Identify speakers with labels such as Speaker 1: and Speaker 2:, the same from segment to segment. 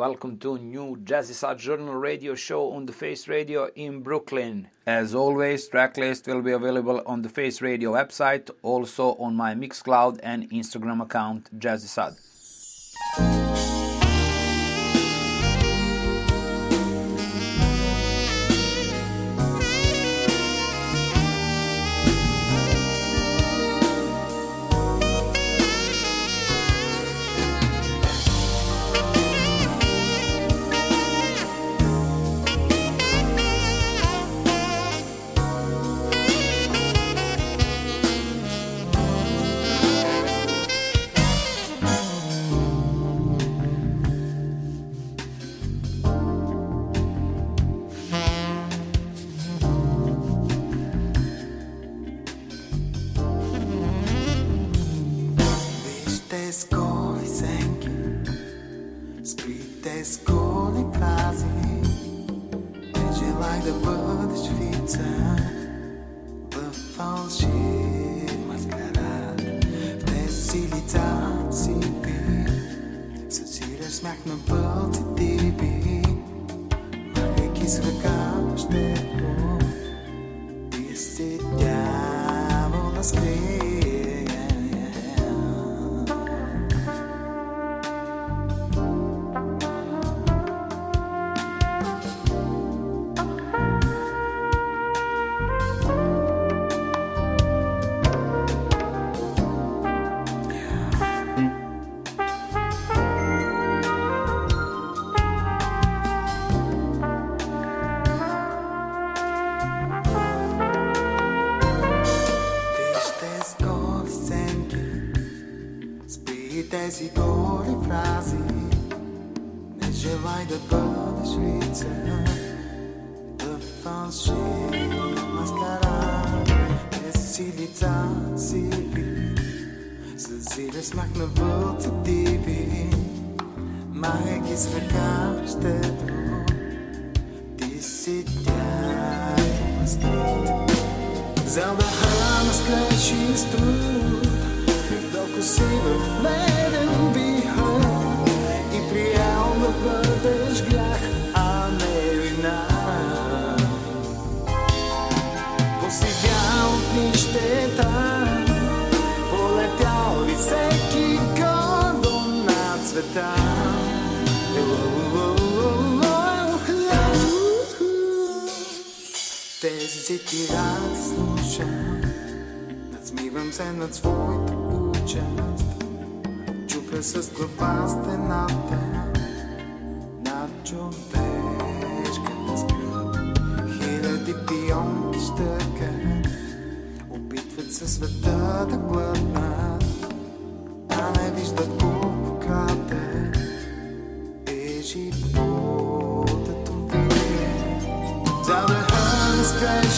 Speaker 1: Welcome to new Jazzysad Journal radio show on the Face Radio in Brooklyn. As always, tracklist will be available on the Face Radio website, also on my Mixcloud and Instagram account
Speaker 2: Jazzy Side. the time. Тези да слушам, надсмивам се над своята участ, чука с глава стената над човешката скръп. Хиляди пионки щъкат, опитват се света да глътнат.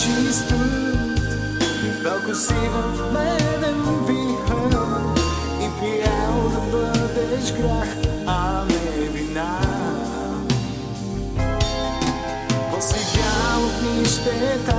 Speaker 3: she stood. It felt as even madam behind. If he held the birdish crack, I may be now. Posygało.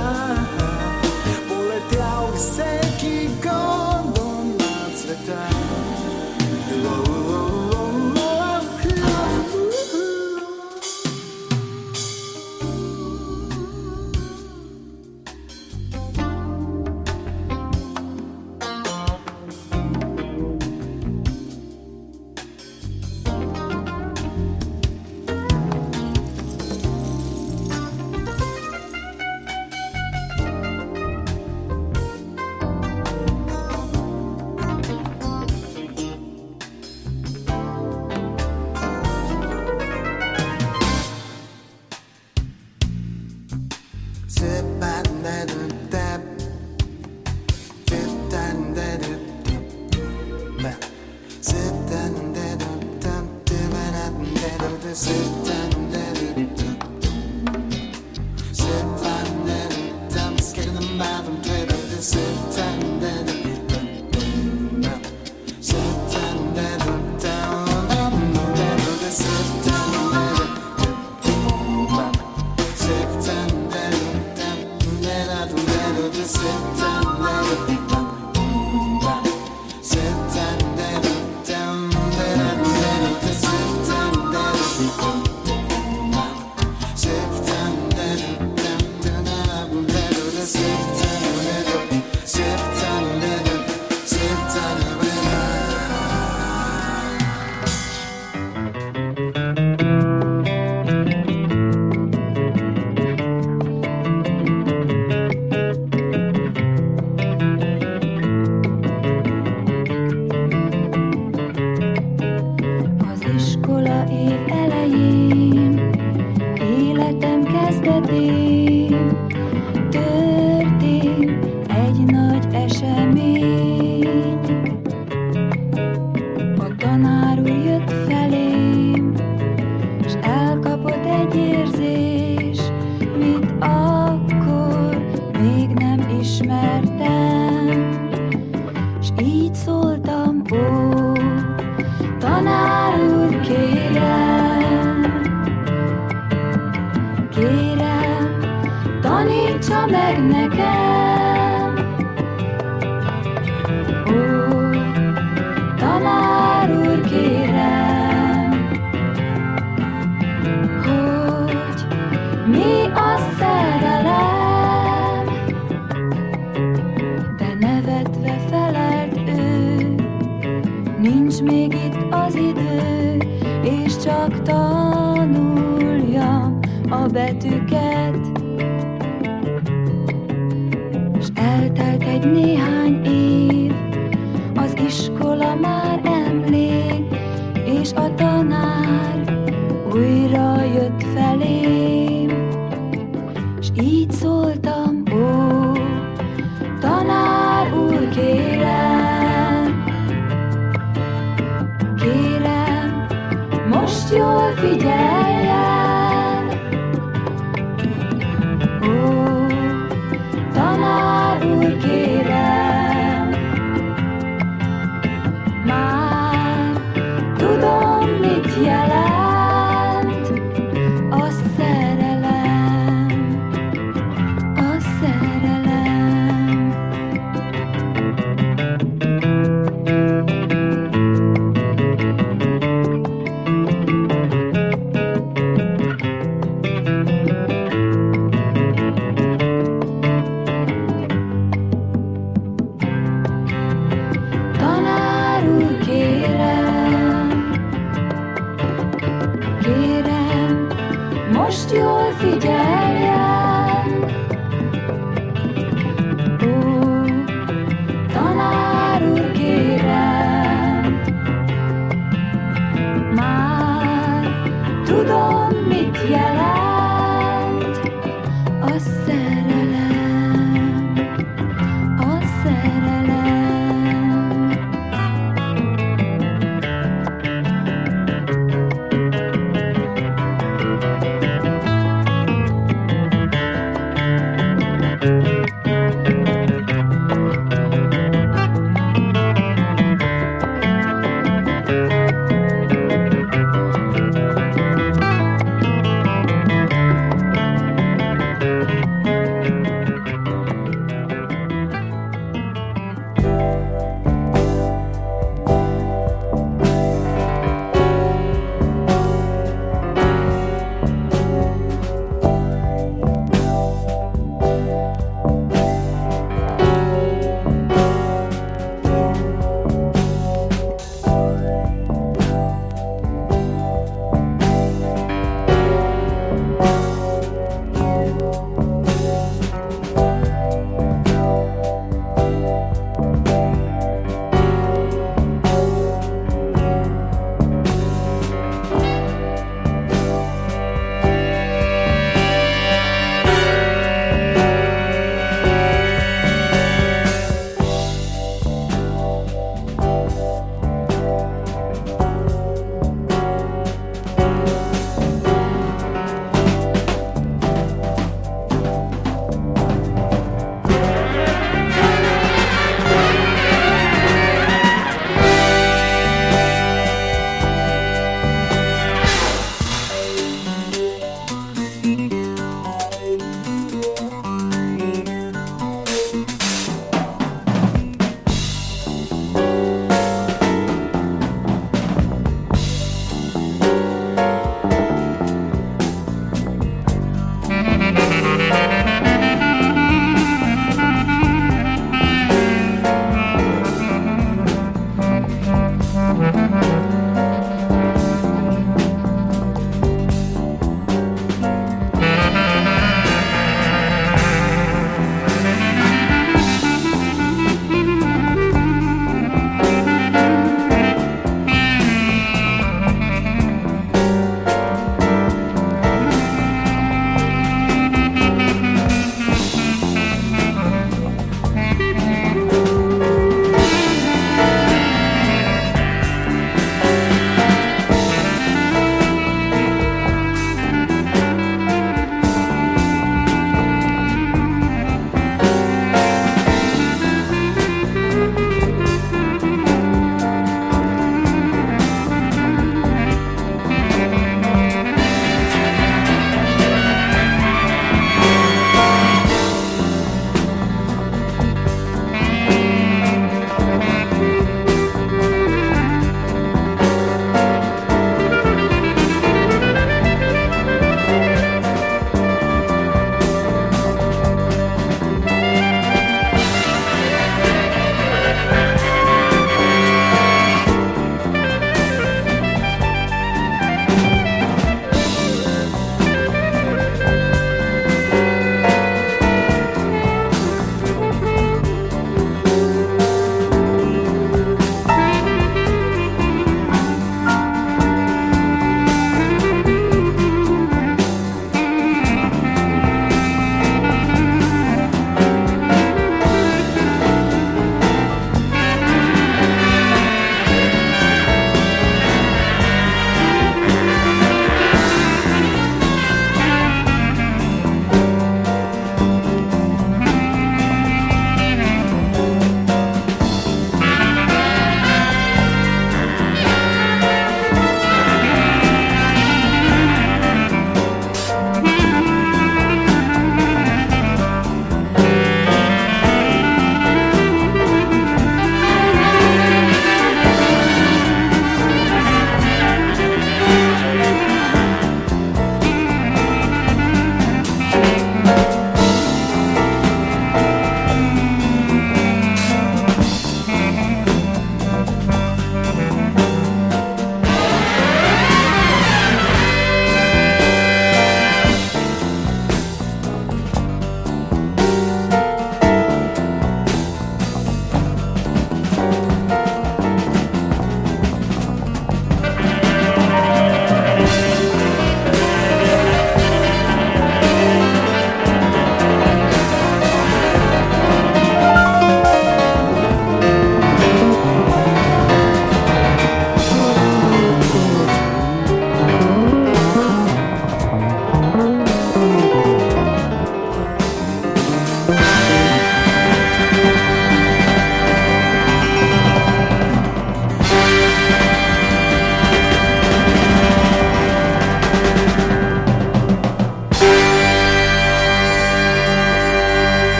Speaker 3: eltelt egy néhány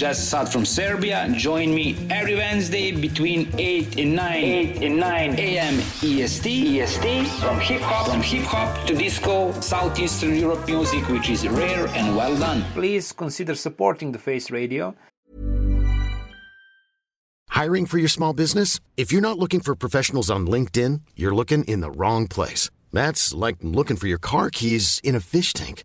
Speaker 1: Hi, this is Jazz Sad from Serbia. Join me every Wednesday between 8 and 9 8 and 9 a.m. EST EST from hip hop from hip hop to disco, Southeastern Europe music which is rare and well done. Please consider supporting the Face Radio.
Speaker 4: Hiring for your small business? If you're not looking for professionals on LinkedIn, you're looking in the wrong place. That's like looking for your car keys in a fish tank.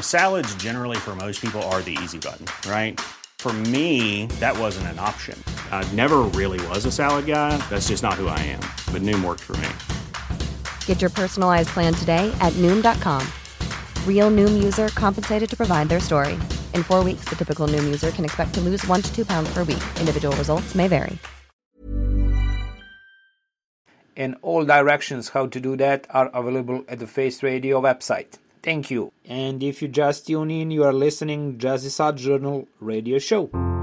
Speaker 5: Salads, generally, for most people, are the easy button, right? For me, that wasn't an option. I never really was a salad guy. That's just not who I am. But Noom worked for me.
Speaker 6: Get your personalized plan today at Noom.com. Real Noom user compensated to provide their story. In four weeks, the typical Noom user can expect to lose one to two pounds per week. Individual results may vary.
Speaker 1: And all directions how to do that are available at the Face Radio website. Thank you. And if you just tune in, you are listening Jazzysad Journal radio show.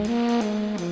Speaker 1: Música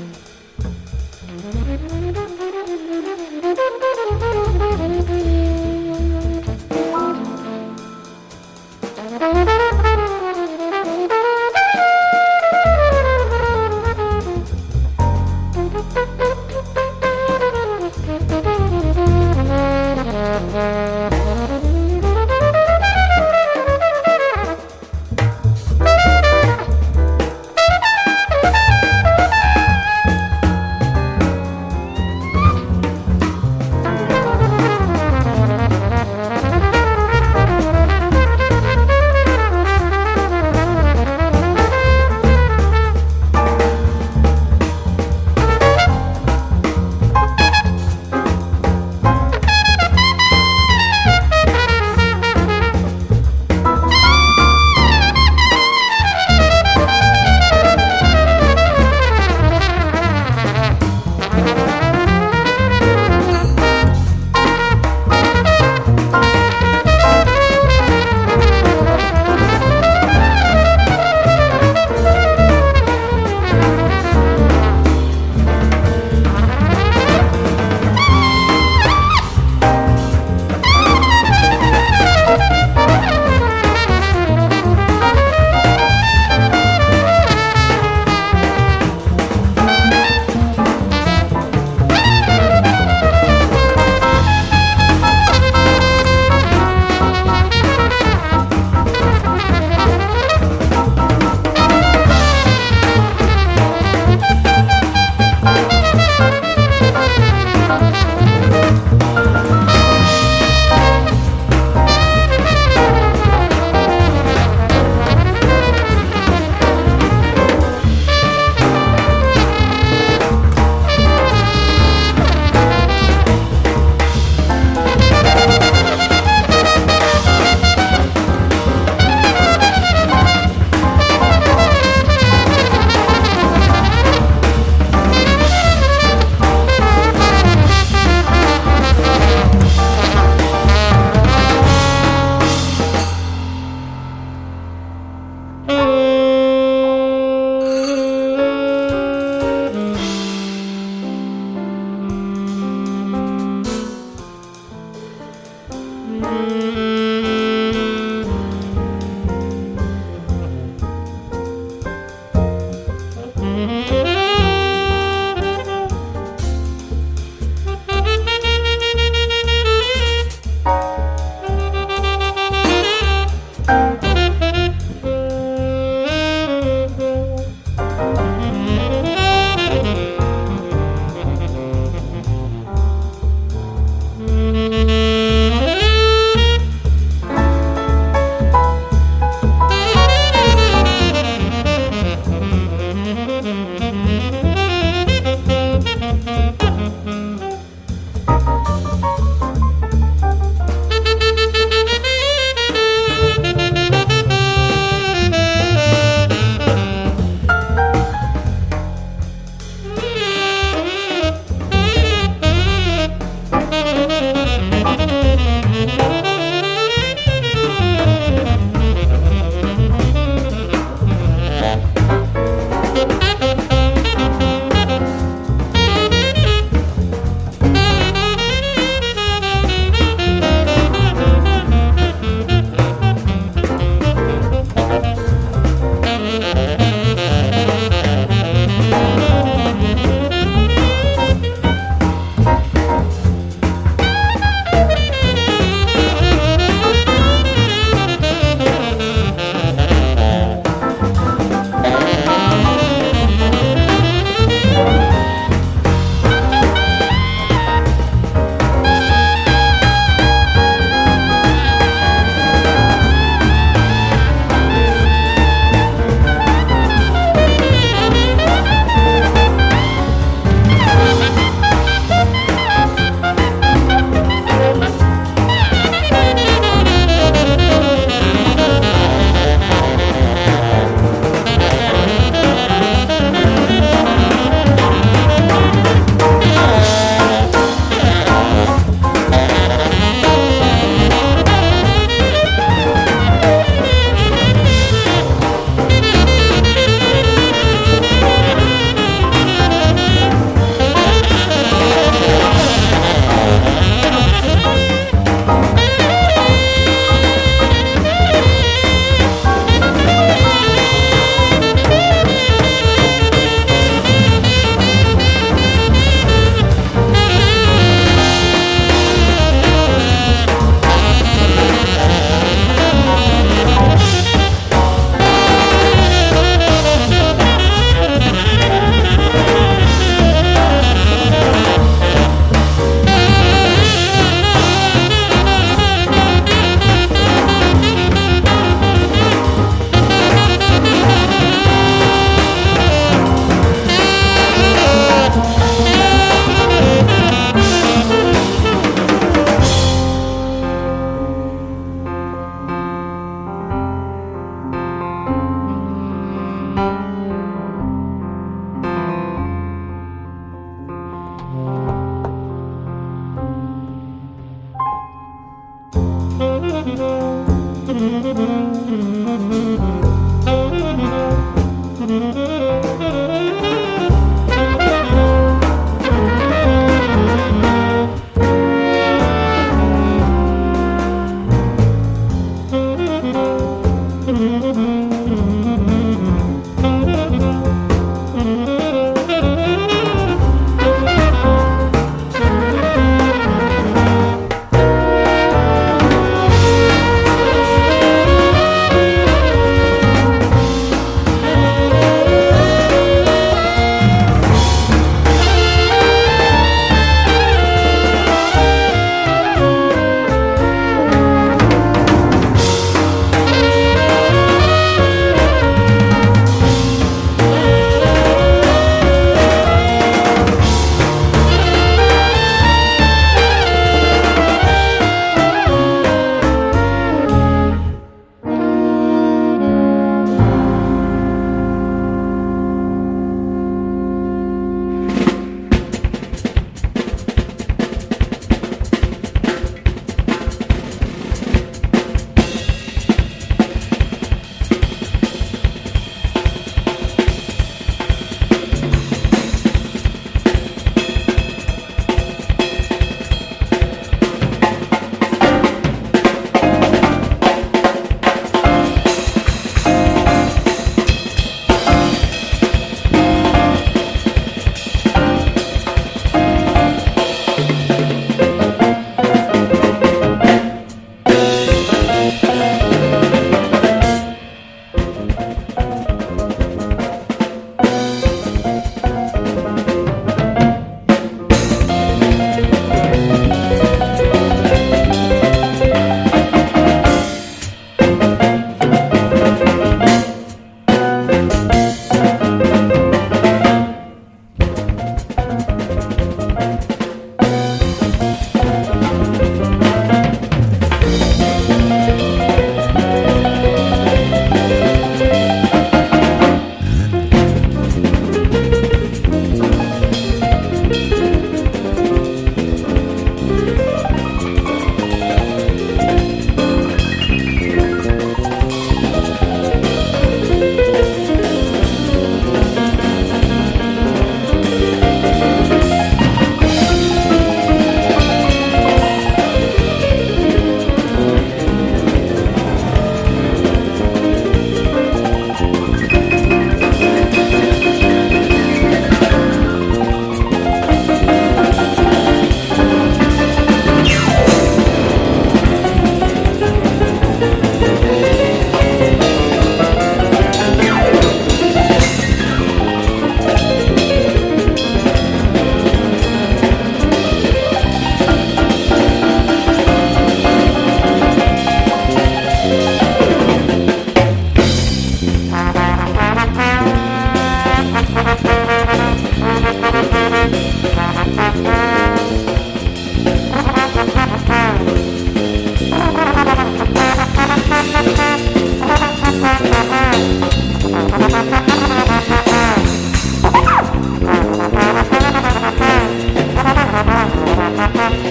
Speaker 1: Thank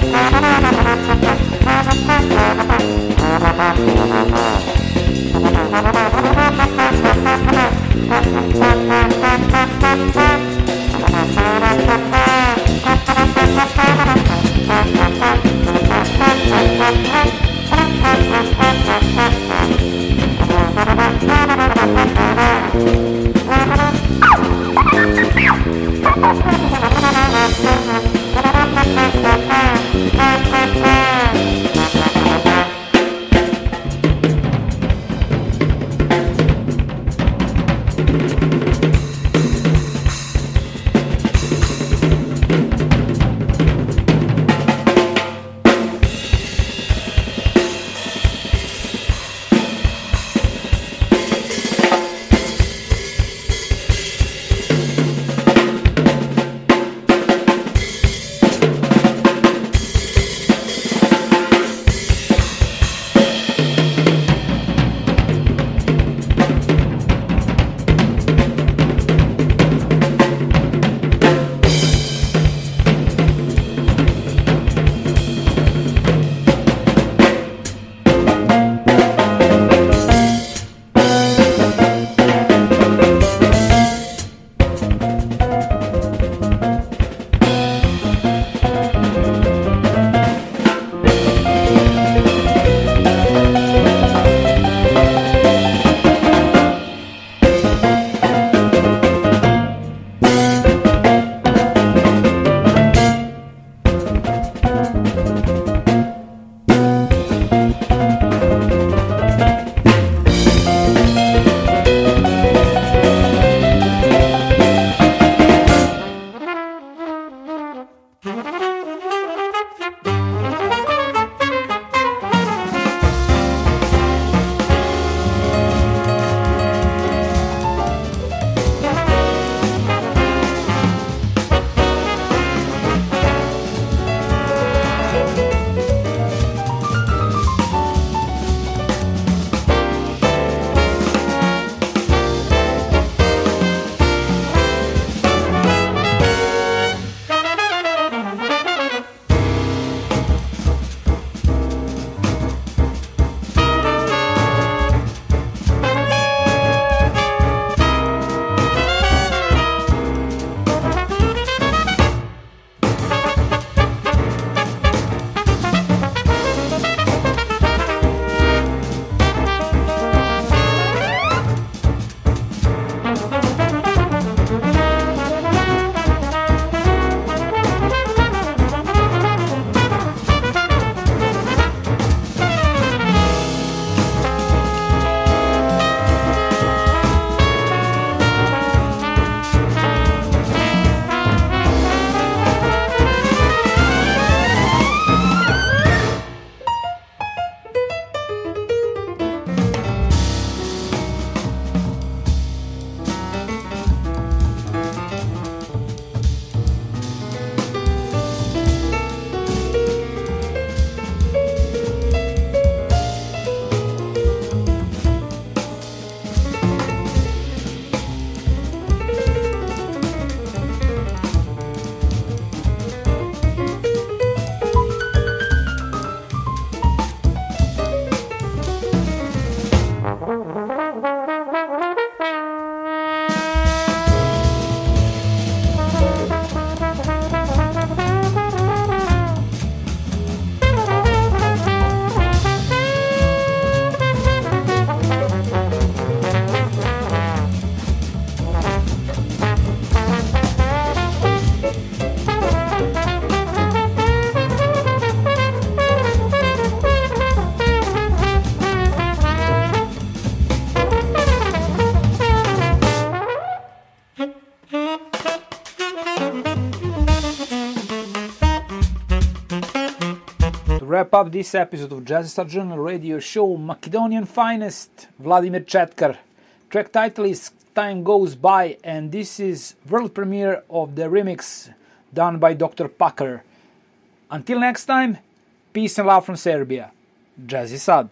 Speaker 1: you. Up this episode of Jazz Journal radio show, Macedonian finest, Vladimir Chetkar. Track title is Time Goes By, and this is world premiere of the remix done by Dr. Packer. Until next time, peace and love from Serbia.
Speaker 2: Jazzysad.